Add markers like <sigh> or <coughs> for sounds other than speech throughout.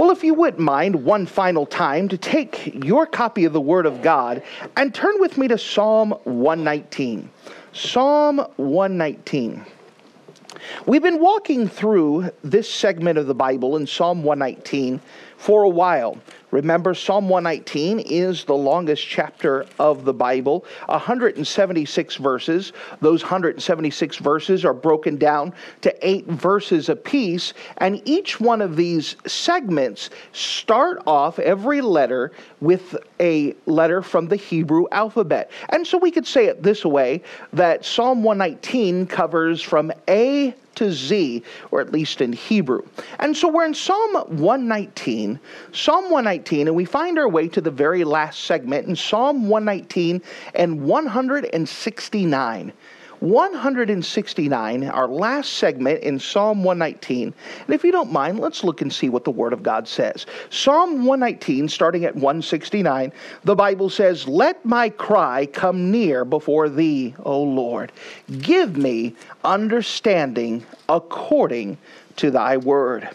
Well, if you wouldn't mind one final time to take your copy of the Word of God and turn with me to Psalm 119. Psalm 119. We've been walking through this segment of the Bible in Psalm 119 for a while. Remember, Psalm 119 is the longest chapter of the Bible, 176 verses. Those 176 verses are broken down to eight verses apiece, and each one of these segments start off every letter with a letter from the Hebrew alphabet. And so we could say it this way that Psalm 119 covers from A to Z, or at least in Hebrew. And so we're in Psalm 119, Psalm 119, and we find our way to the very last segment in Psalm 119 and 169. 169, our last segment in Psalm 119. And if you don't mind, let's look and see what the Word of God says. Psalm 119, starting at 169, the Bible says, Let my cry come near before thee, O Lord. Give me understanding according to thy word.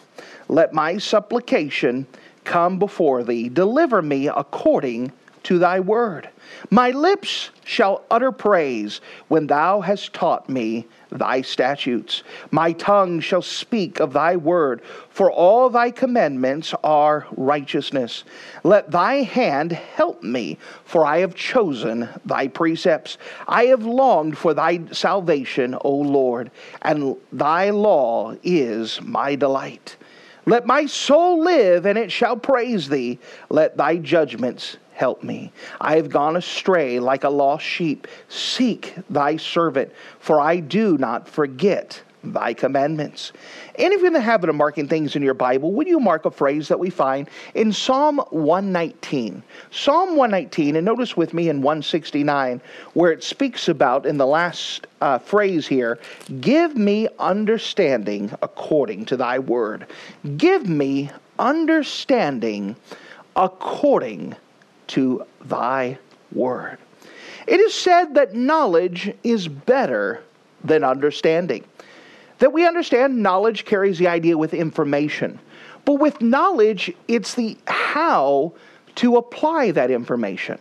Let my supplication come before thee. Deliver me according to thy word. My lips shall utter praise when thou hast taught me thy statutes. My tongue shall speak of thy word, for all thy commandments are righteousness. Let thy hand help me, for I have chosen thy precepts. I have longed for thy salvation, O Lord, and thy law is my delight. Let my soul live, and it shall praise thee. Let thy judgments help me. I have gone astray like a lost sheep. Seek thy servant, for I do not forget thy commandments. And if you're in the habit of marking things in your Bible, would you mark a phrase that we find in Psalm 119? Psalm 119, and notice with me in 169, where it speaks about in the last uh, phrase here, give me understanding according to thy word. Give me understanding according to thy word. It is said that knowledge is better than understanding. That we understand knowledge carries the idea with information. But with knowledge, it's the how to apply that information.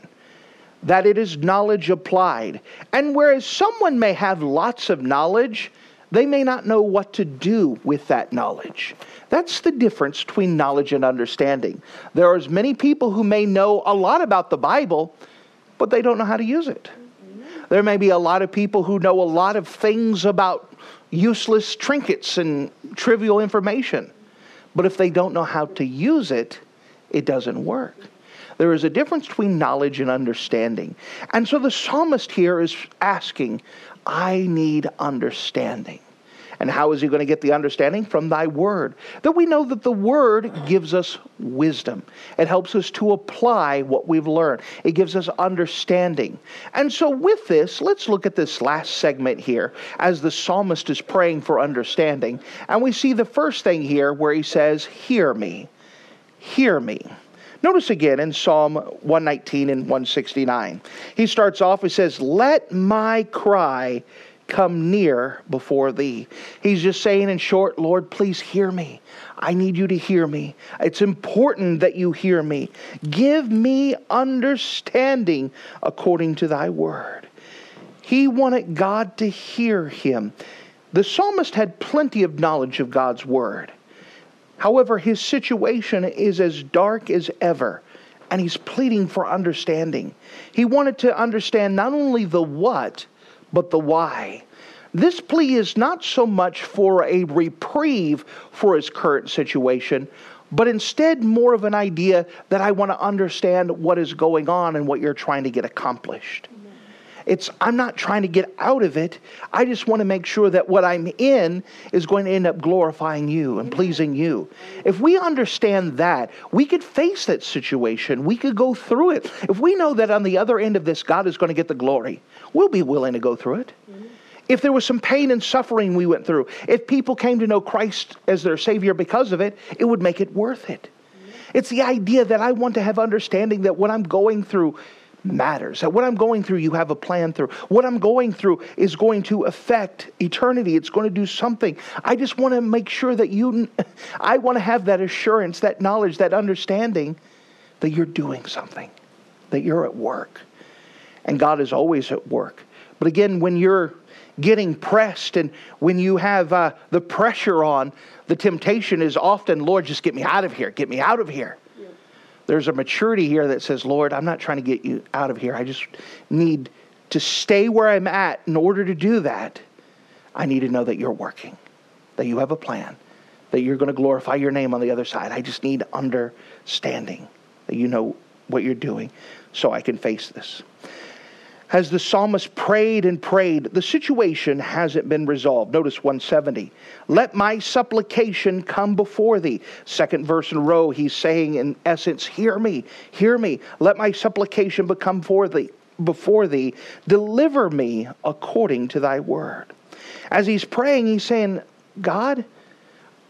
That it is knowledge applied. And whereas someone may have lots of knowledge, they may not know what to do with that knowledge. That's the difference between knowledge and understanding. There are as many people who may know a lot about the Bible, but they don't know how to use it. There may be a lot of people who know a lot of things about useless trinkets and trivial information, but if they don't know how to use it, it doesn't work. There is a difference between knowledge and understanding. And so the psalmist here is asking, I need understanding. And how is he going to get the understanding? From thy word. That we know that the word gives us wisdom. It helps us to apply what we've learned, it gives us understanding. And so, with this, let's look at this last segment here as the psalmist is praying for understanding. And we see the first thing here where he says, Hear me. Hear me. Notice again in Psalm 119 and 169. He starts off, he says, Let my cry come near before thee. He's just saying, in short, Lord, please hear me. I need you to hear me. It's important that you hear me. Give me understanding according to thy word. He wanted God to hear him. The psalmist had plenty of knowledge of God's word. However, his situation is as dark as ever, and he's pleading for understanding. He wanted to understand not only the what, but the why. This plea is not so much for a reprieve for his current situation, but instead more of an idea that I want to understand what is going on and what you're trying to get accomplished. It's I'm not trying to get out of it. I just want to make sure that what I'm in is going to end up glorifying you and pleasing you. If we understand that, we could face that situation. We could go through it. If we know that on the other end of this God is going to get the glory, we'll be willing to go through it. If there was some pain and suffering we went through, if people came to know Christ as their Savior because of it, it would make it worth it. It's the idea that I want to have understanding that what I'm going through matters. That what I'm going through, you have a plan through. What I'm going through is going to affect eternity. It's going to do something. I just want to make sure that you, <laughs> I want to have that assurance, that knowledge, that understanding that you're doing something, that you're at work. And God is always at work. But again, when you're getting pressed and when you have uh, the pressure on, the temptation is often, Lord, just get me out of here, get me out of here. There's a maturity here that says, Lord, I'm not trying to get you out of here. I just need to stay where I'm at. In order to do that, I need to know that you're working, that you have a plan, that you're going to glorify your name on the other side. I just need understanding that you know what you're doing so I can face this as the psalmist prayed and prayed, the situation hasn't been resolved. Notice 170. Let my supplication come before thee. Second verse in a row, he's saying, in essence, Hear me, hear me. Let my supplication become for thee, before thee. Deliver me according to thy word. As he's praying, he's saying, God,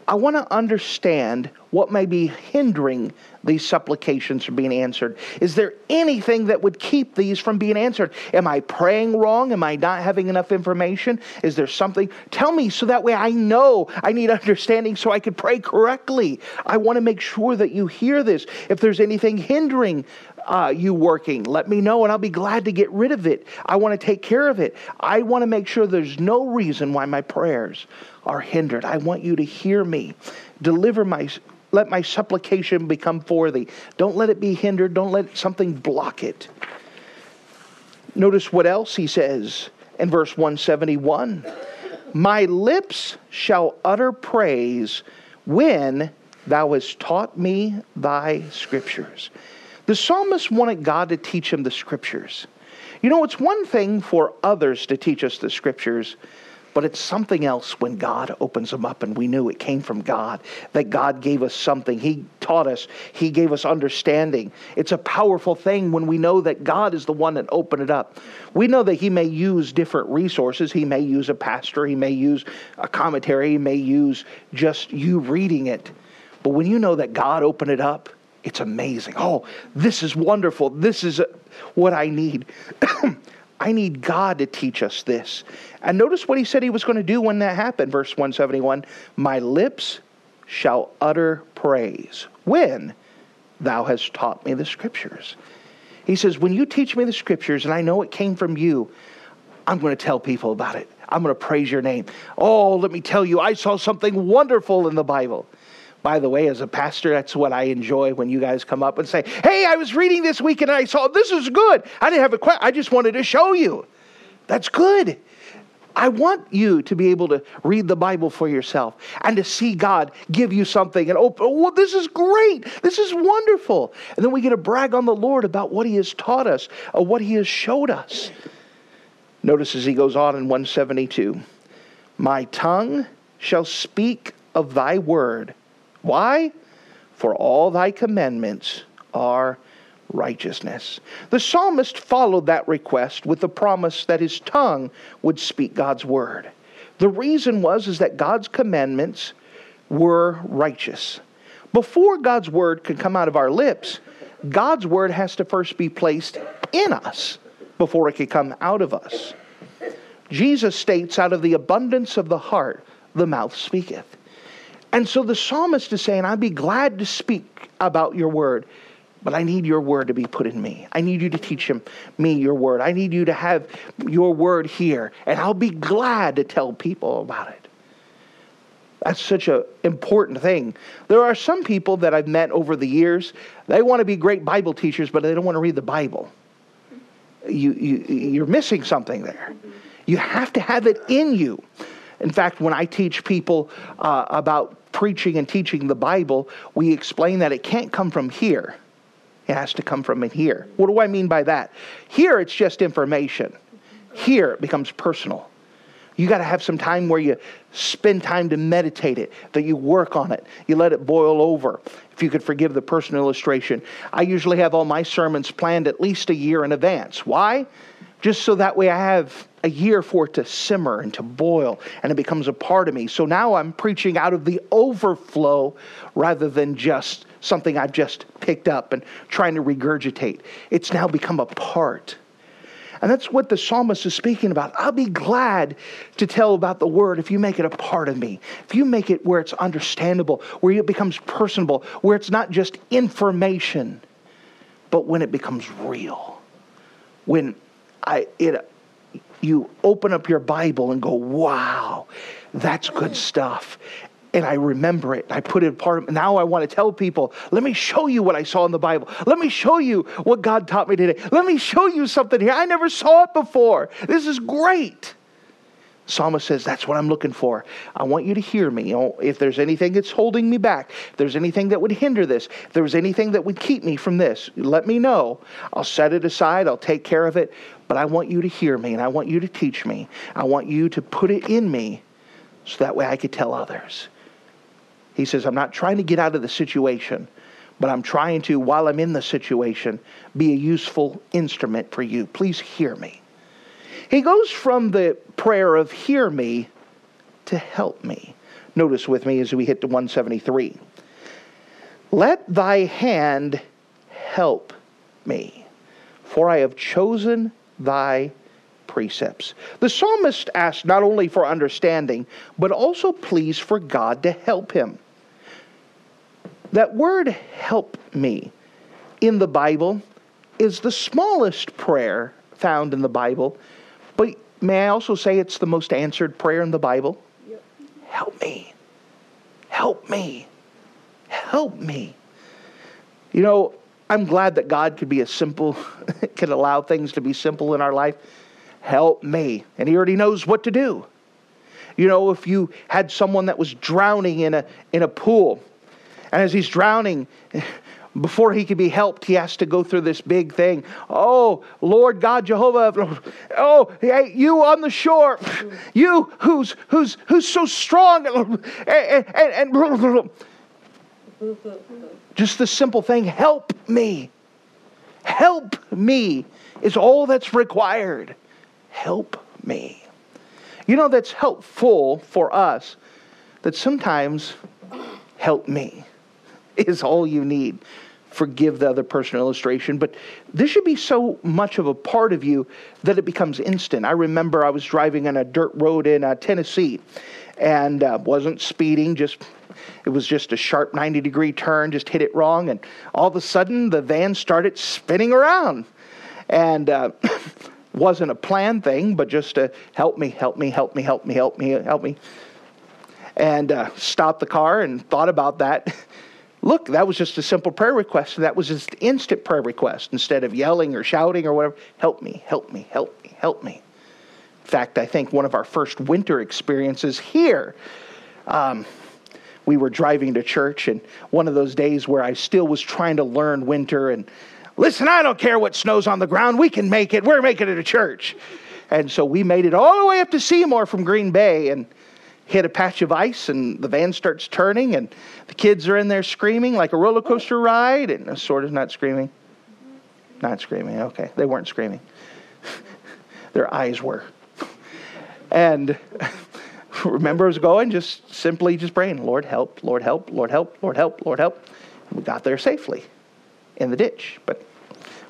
I want to understand what may be hindering these supplications from being answered. Is there anything that would keep these from being answered? Am I praying wrong? Am I not having enough information? Is there something? Tell me so that way I know I need understanding so I could pray correctly. I want to make sure that you hear this. If there's anything hindering uh, you working, let me know and I'll be glad to get rid of it. I want to take care of it. I want to make sure there's no reason why my prayers are hindered. I want you to hear me. Deliver my let my supplication become for thee. Don't let it be hindered. Don't let something block it. Notice what else he says in verse 171 My lips shall utter praise when thou hast taught me thy scriptures. The psalmist wanted God to teach him the scriptures. You know, it's one thing for others to teach us the scriptures, but it's something else when God opens them up and we knew it came from God, that God gave us something. He taught us, He gave us understanding. It's a powerful thing when we know that God is the one that opened it up. We know that He may use different resources. He may use a pastor, He may use a commentary, He may use just you reading it. But when you know that God opened it up, it's amazing. Oh, this is wonderful. This is what I need. <clears throat> I need God to teach us this. And notice what he said he was going to do when that happened. Verse 171 My lips shall utter praise when thou hast taught me the scriptures. He says, When you teach me the scriptures, and I know it came from you, I'm going to tell people about it. I'm going to praise your name. Oh, let me tell you, I saw something wonderful in the Bible. By the way, as a pastor, that's what I enjoy when you guys come up and say, Hey, I was reading this week and I saw this is good. I didn't have a question. I just wanted to show you. That's good. I want you to be able to read the Bible for yourself and to see God give you something and open, oh, this is great. This is wonderful. And then we get to brag on the Lord about what He has taught us or what He has showed us. Notice as he goes on in 172 My tongue shall speak of thy word why? For all thy commandments are righteousness. The psalmist followed that request with the promise that his tongue would speak God's word. The reason was is that God's commandments were righteous. Before God's word can come out of our lips, God's word has to first be placed in us before it can come out of us. Jesus states, out of the abundance of the heart, the mouth speaketh. And so the psalmist is saying, I'd be glad to speak about your word, but I need your word to be put in me. I need you to teach him, me your word. I need you to have your word here, and I'll be glad to tell people about it. That's such an important thing. There are some people that I've met over the years, they want to be great Bible teachers, but they don't want to read the Bible. You, you, you're missing something there. You have to have it in you. In fact, when I teach people uh, about preaching and teaching the Bible, we explain that it can't come from here. It has to come from in here. What do I mean by that? Here, it's just information. Here it becomes personal. You got to have some time where you spend time to meditate it, that you work on it, you let it boil over. If you could forgive the personal illustration, I usually have all my sermons planned at least a year in advance. Why? Just so that way I have a year for it to simmer and to boil and it becomes a part of me. So now I'm preaching out of the overflow rather than just something I've just picked up and trying to regurgitate. It's now become a part. And that's what the psalmist is speaking about. I'll be glad to tell about the word if you make it a part of me. If you make it where it's understandable, where it becomes personable, where it's not just information, but when it becomes real. When I it you open up your Bible and go, wow, that's good stuff. And I remember it. I put it apart. now I want to tell people, let me show you what I saw in the Bible. Let me show you what God taught me today. Let me show you something here. I never saw it before. This is great. Psalmist says, That's what I'm looking for. I want you to hear me. You know, if there's anything that's holding me back, if there's anything that would hinder this, if there's anything that would keep me from this, let me know. I'll set it aside, I'll take care of it. But I want you to hear me and I want you to teach me. I want you to put it in me so that way I could tell others. He says, I'm not trying to get out of the situation, but I'm trying to, while I'm in the situation, be a useful instrument for you. Please hear me. He goes from the prayer of hear me to help me. Notice with me as we hit to 173. Let thy hand help me, for I have chosen thy precepts. The psalmist asked not only for understanding, but also pleads for God to help him. That word help me in the Bible is the smallest prayer found in the Bible, but may I also say it's the most answered prayer in the Bible? Yep. Help me. Help me. Help me. You know, I'm glad that God could be a simple, <laughs> can allow things to be simple in our life. Help me. And He already knows what to do. You know, if you had someone that was drowning in a, in a pool, and as he's drowning, before he can be helped, he has to go through this big thing. Oh, Lord God Jehovah, oh, hey, you on the shore, you who's who's who's so strong, and, and, and just the simple thing, help me. Help me is all that's required. Help me. You know, that's helpful for us that sometimes help me <laughs> is all you need. Forgive the other person illustration, but this should be so much of a part of you that it becomes instant. I remember I was driving on a dirt road in uh, Tennessee and uh, wasn't speeding, just it was just a sharp 90 degree turn, just hit it wrong, and all of a sudden the van started spinning around. And uh, <coughs> wasn't a planned thing, but just to help me, help me, help me, help me, help me, help me. And uh, stopped the car and thought about that. <laughs> Look, that was just a simple prayer request. That was just instant prayer request instead of yelling or shouting or whatever. Help me, help me, help me, help me. In fact, I think one of our first winter experiences here. Um, we were driving to church, and one of those days where I still was trying to learn winter and listen, I don't care what snow's on the ground, we can make it. We're making it a church. And so we made it all the way up to Seymour from Green Bay and hit a patch of ice, and the van starts turning, and the kids are in there screaming like a roller coaster ride, and uh, sort of not screaming. Not screaming, okay. They weren't screaming, <laughs> their eyes were. And <laughs> remember was going, just simply just praying, Lord help, Lord help, Lord help, Lord help, Lord help. and we got there safely in the ditch, but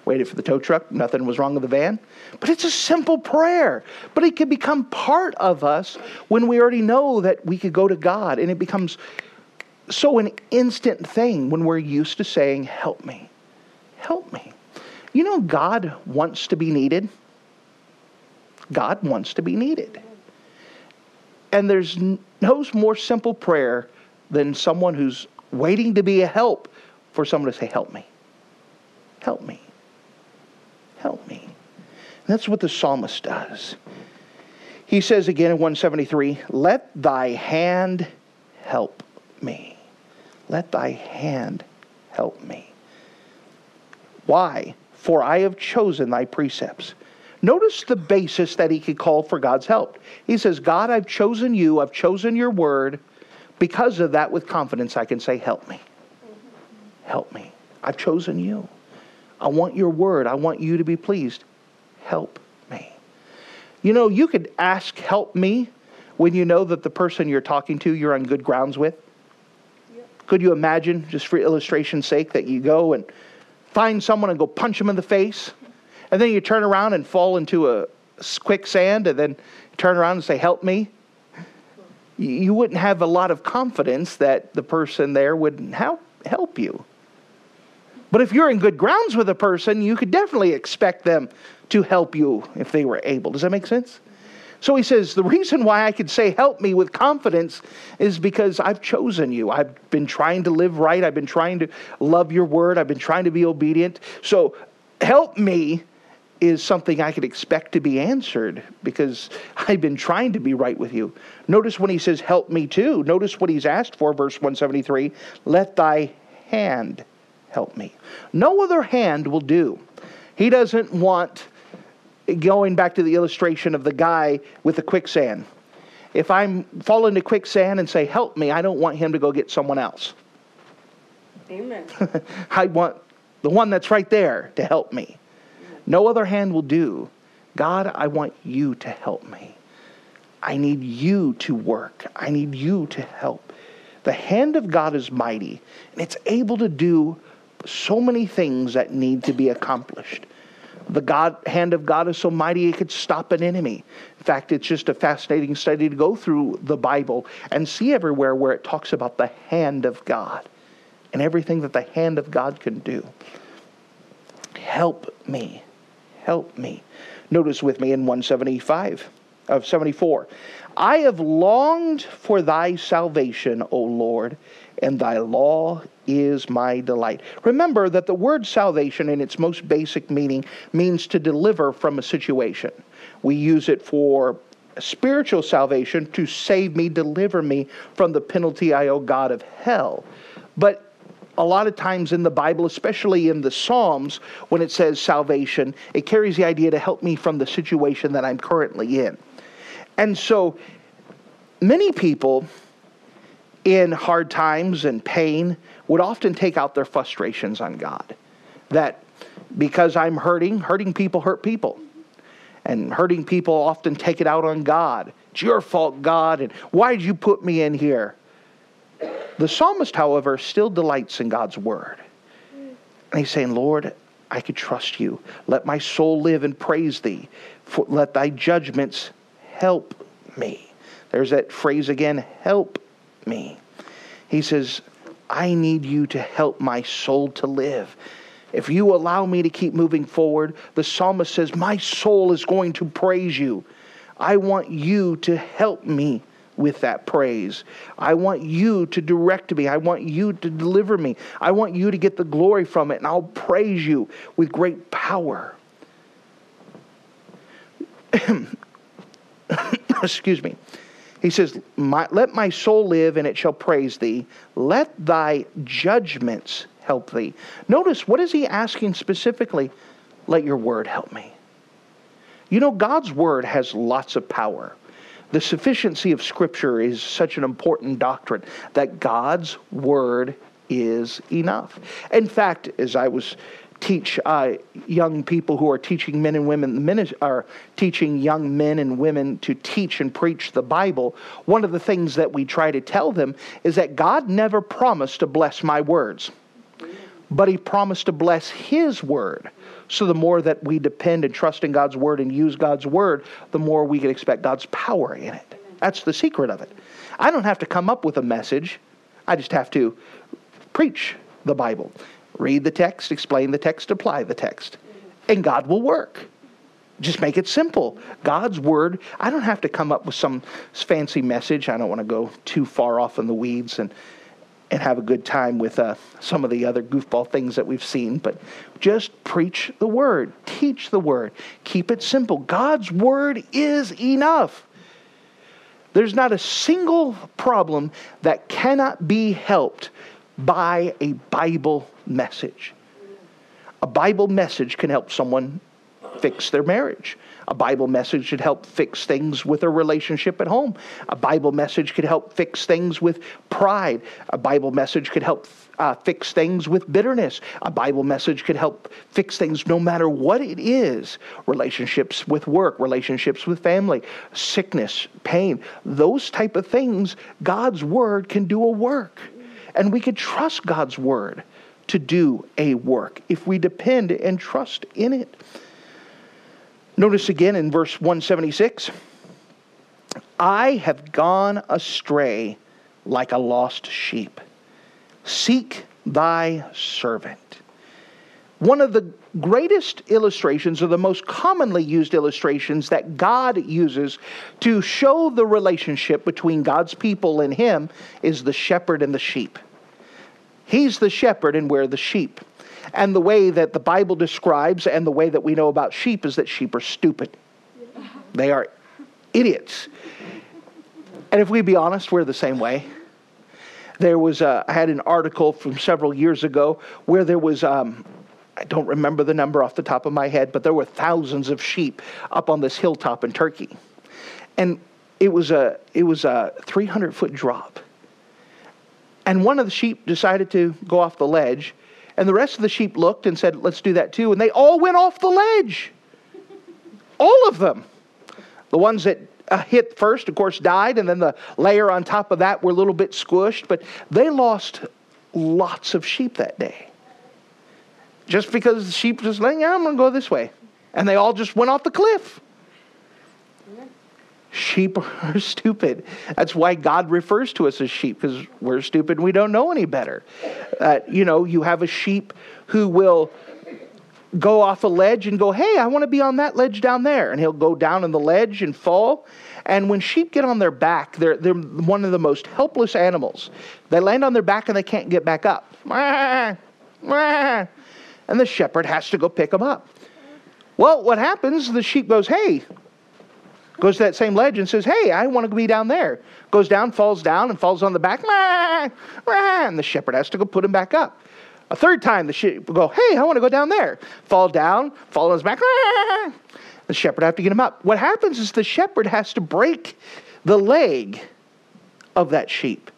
waited for the tow truck. Nothing was wrong with the van. But it's a simple prayer. But it can become part of us when we already know that we could go to God. And it becomes so an instant thing when we're used to saying, Help me. Help me. You know, God wants to be needed. God wants to be needed. And there's no more simple prayer than someone who's waiting to be a help for someone to say, Help me. Help me. Help me. And that's what the psalmist does. He says again in 173 Let thy hand help me. Let thy hand help me. Why? For I have chosen thy precepts. Notice the basis that he could call for God's help. He says, God, I've chosen you, I've chosen your word. Because of that, with confidence, I can say, Help me. Help me. I've chosen you. I want your word. I want you to be pleased. Help me. You know, you could ask, Help me, when you know that the person you're talking to, you're on good grounds with. Could you imagine, just for illustration's sake, that you go and find someone and go punch them in the face, and then you turn around and fall into a quicksand, and then turn around and say, Help me? You wouldn't have a lot of confidence that the person there would help, help you. But if you're in good grounds with a person, you could definitely expect them to help you if they were able. Does that make sense? So he says, The reason why I could say, Help me with confidence is because I've chosen you. I've been trying to live right. I've been trying to love your word. I've been trying to be obedient. So help me is something I could expect to be answered because I've been trying to be right with you. Notice when he says, Help me too. Notice what he's asked for, verse 173 Let thy hand help me. No other hand will do. He doesn't want going back to the illustration of the guy with the quicksand. If I'm fall into quicksand and say, Help me, I don't want him to go get someone else. Amen. <laughs> I want the one that's right there to help me. No other hand will do. God, I want you to help me. I need you to work. I need you to help. The hand of God is mighty, and it's able to do so many things that need to be accomplished. The God, hand of God is so mighty it could stop an enemy. In fact, it's just a fascinating study to go through the Bible and see everywhere where it talks about the hand of God and everything that the hand of God can do. Help me. Help me. Notice with me in 175 of 74. I have longed for thy salvation, O Lord, and thy law is my delight. Remember that the word salvation, in its most basic meaning, means to deliver from a situation. We use it for spiritual salvation to save me, deliver me from the penalty I owe God of hell. But a lot of times in the Bible, especially in the Psalms, when it says salvation, it carries the idea to help me from the situation that I'm currently in. And so many people in hard times and pain would often take out their frustrations on God. That because I'm hurting, hurting people hurt people. And hurting people often take it out on God. It's your fault, God, and why did you put me in here? The psalmist, however, still delights in God's word. And he's saying, Lord, I could trust you. Let my soul live and praise thee. For, let thy judgments help me. There's that phrase again help me. He says, I need you to help my soul to live. If you allow me to keep moving forward, the psalmist says, My soul is going to praise you. I want you to help me with that praise. I want you to direct me. I want you to deliver me. I want you to get the glory from it, and I'll praise you with great power. <coughs> Excuse me. He says, Let my soul live, and it shall praise thee. Let thy judgments help thee. Notice, what is he asking specifically? Let your word help me. You know, God's word has lots of power. The sufficiency of Scripture is such an important doctrine that God's word is enough. In fact, as I was teach uh, young people who are teaching men and women the men are teaching young men and women to teach and preach the Bible. One of the things that we try to tell them is that God never promised to bless my words, but He promised to bless His word. So the more that we depend and trust in God's word and use God's word, the more we can expect God's power in it. That's the secret of it. I don't have to come up with a message. I just have to preach the Bible. Read the text, explain the text, apply the text, and God will work. Just make it simple. God's word, I don't have to come up with some fancy message. I don't want to go too far off in the weeds and, and have a good time with uh, some of the other goofball things that we've seen, but just preach the word, teach the word, keep it simple. God's word is enough. There's not a single problem that cannot be helped by a Bible message. A Bible message can help someone fix their marriage. A Bible message could help fix things with a relationship at home. A Bible message could help fix things with pride. A Bible message could help uh, fix things with bitterness. A Bible message could help fix things no matter what it is relationships with work, relationships with family, sickness, pain, those type of things. God's Word can do a work. And we could trust God's Word to do a work if we depend and trust in it. Notice again in verse 176 I have gone astray like a lost sheep. Seek thy servant. One of the greatest illustrations, or the most commonly used illustrations that God uses to show the relationship between God's people and Him, is the shepherd and the sheep. He's the shepherd, and we're the sheep. And the way that the Bible describes and the way that we know about sheep is that sheep are stupid. They are idiots. And if we be honest, we're the same way. There was, a, I had an article from several years ago where there was, um, I don't remember the number off the top of my head, but there were thousands of sheep up on this hilltop in Turkey. And it was a, it was a 300 foot drop. And one of the sheep decided to go off the ledge and the rest of the sheep looked and said, Let's do that too. And they all went off the ledge. All of them. The ones that uh, hit first, of course, died, and then the layer on top of that were a little bit squished, but they lost lots of sheep that day. Just because the sheep just like, yeah, I'm going to go this way. And they all just went off the cliff. Sheep <laughs> are stupid. That's why God refers to us as sheep, because we're stupid we don't know any better. Uh, you know, you have a sheep who will go off a ledge and go, Hey, I want to be on that ledge down there. And he'll go down in the ledge and fall. And when sheep get on their back, they're, they're one of the most helpless animals. They land on their back and they can't get back up. And the shepherd has to go pick them up. Well, what happens? The sheep goes, Hey, Goes to that same ledge and says, Hey, I want to be down there. Goes down, falls down, and falls on the back. And the shepherd has to go put him back up. A third time, the sheep go, Hey, I want to go down there. Fall down, fall on his back. The shepherd have to get him up. What happens is the shepherd has to break the leg of that sheep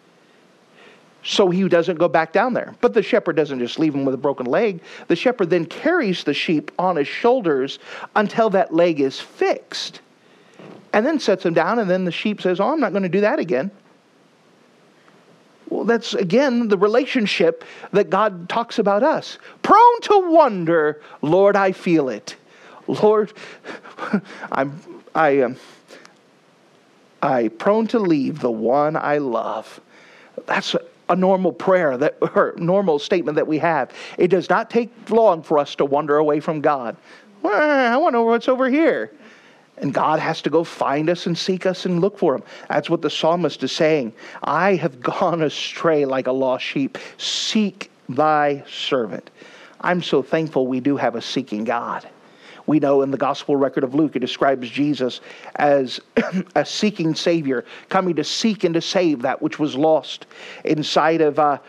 so he doesn't go back down there. But the shepherd doesn't just leave him with a broken leg. The shepherd then carries the sheep on his shoulders until that leg is fixed and then sets him down, and then the sheep says, Oh, I'm not going to do that again. Well, that's again the relationship that God talks about us. Prone to wonder, Lord, I feel it. Lord, <laughs> I'm I am I prone to leave the one I love. That's a, a normal prayer that <laughs> or normal statement that we have. It does not take long for us to wander away from God. Well, I want to know what's over here. And God has to go find us and seek us and look for him. That's what the psalmist is saying. I have <laughs> gone astray like a lost sheep. Seek thy servant. I'm so thankful we do have a seeking God. We know in the gospel record of Luke, it describes Jesus as <clears throat> a seeking Savior, coming to seek and to save that which was lost. Inside of uh,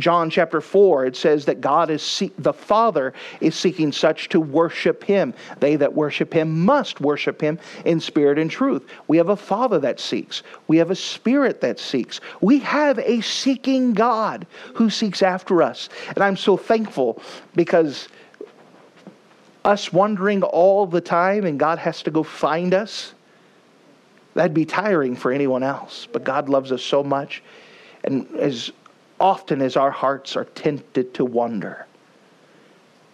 John chapter 4, it says that God is, see- the Father is seeking such to worship Him. They that worship Him must worship Him in spirit and truth. We have a Father that seeks, we have a Spirit that seeks. We have a seeking God who seeks after us. And I'm so thankful because us wandering all the time and God has to go find us, that'd be tiring for anyone else. But God loves us so much. And as often as our hearts are tempted to wonder,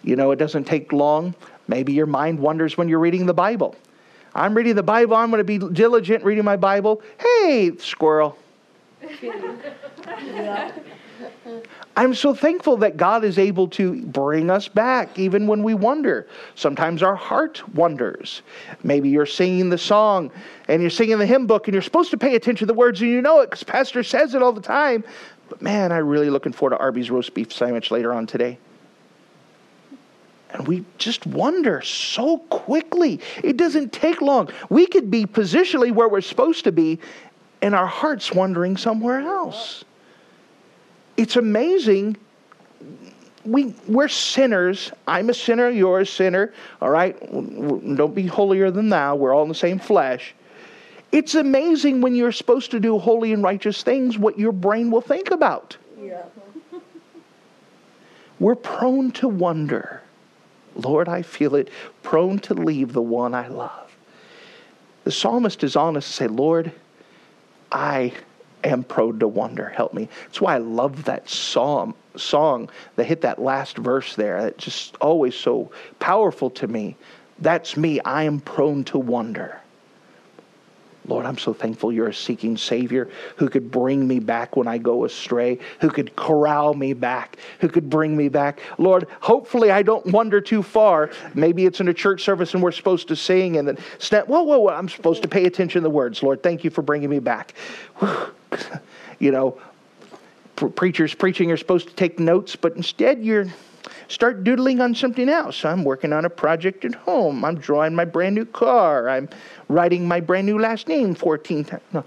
you know, it doesn't take long. Maybe your mind wanders when you're reading the Bible. I'm reading the Bible. I'm going to be diligent reading my Bible. Hey, squirrel. <laughs> yeah. I'm so thankful that God is able to bring us back even when we wonder. Sometimes our heart wonders. Maybe you're singing the song and you're singing the hymn book and you're supposed to pay attention to the words and you know it because Pastor says it all the time. But man, I'm really looking forward to Arby's roast beef sandwich later on today. And we just wonder so quickly. It doesn't take long. We could be positionally where we're supposed to be, and our heart's wandering somewhere else it's amazing we, we're sinners. I'm a sinner, you're a sinner. All right? Don't be holier than thou. We're all in the same flesh. It's amazing when you're supposed to do holy and righteous things what your brain will think about. Yeah. We're prone to wonder. Lord, I feel it, prone to leave the one I love. The psalmist is honest to say, Lord, I am prone to wonder. Help me. That's why I love that psalm song that hit that last verse there. It's just always so powerful to me. That's me. I am prone to wonder. Lord, I'm so thankful you're a seeking Savior who could bring me back when I go astray, who could corral me back, who could bring me back. Lord, hopefully I don't wander too far. Maybe it's in a church service and we're supposed to sing and then snap. Whoa, whoa, whoa. I'm supposed to pay attention to the words. Lord, thank you for bringing me back. <laughs> you know, preachers preaching are supposed to take notes, but instead you're start doodling on something else. I'm working on a project at home. I'm drawing my brand new car. I'm writing my brand new last name 14 times. No.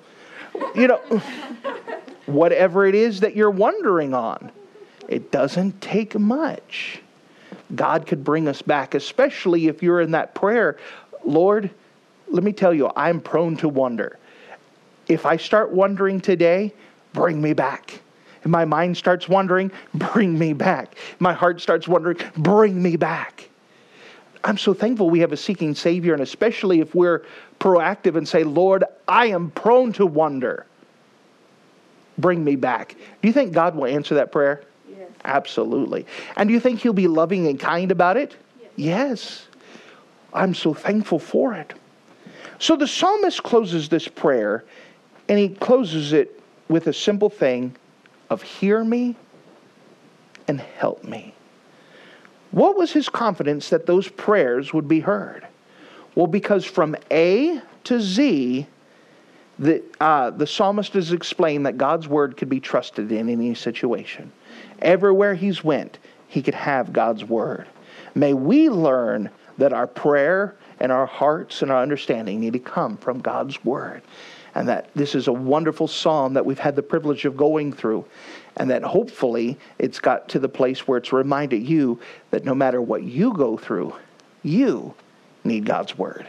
You know, <laughs> whatever it is that you're wondering on, it doesn't take much. God could bring us back, especially if you're in that prayer. Lord, let me tell you, I'm prone to wonder. If I start wondering today, bring me back. If my mind starts wandering, bring me back. If my heart starts wandering, bring me back. I'm so thankful we have a seeking Savior, and especially if we're proactive and say, Lord, I am prone to wonder. Bring me back. Do you think God will answer that prayer? Yes. Absolutely. And do you think He'll be loving and kind about it? Yes. yes. I'm so thankful for it. So the psalmist closes this prayer, and he closes it with a simple thing of hear me and help me. What was his confidence that those prayers would be heard? Well, because from A to Z, the, uh, the psalmist has explained that God's word could be trusted in any situation. Everywhere he's went, he could have God's word. May we learn that our prayer and our hearts and our understanding need to come from God's word and that this is a wonderful psalm that we've had the privilege of going through, and that hopefully it's got to the place where it's reminded you that no matter what you go through, you need God's word.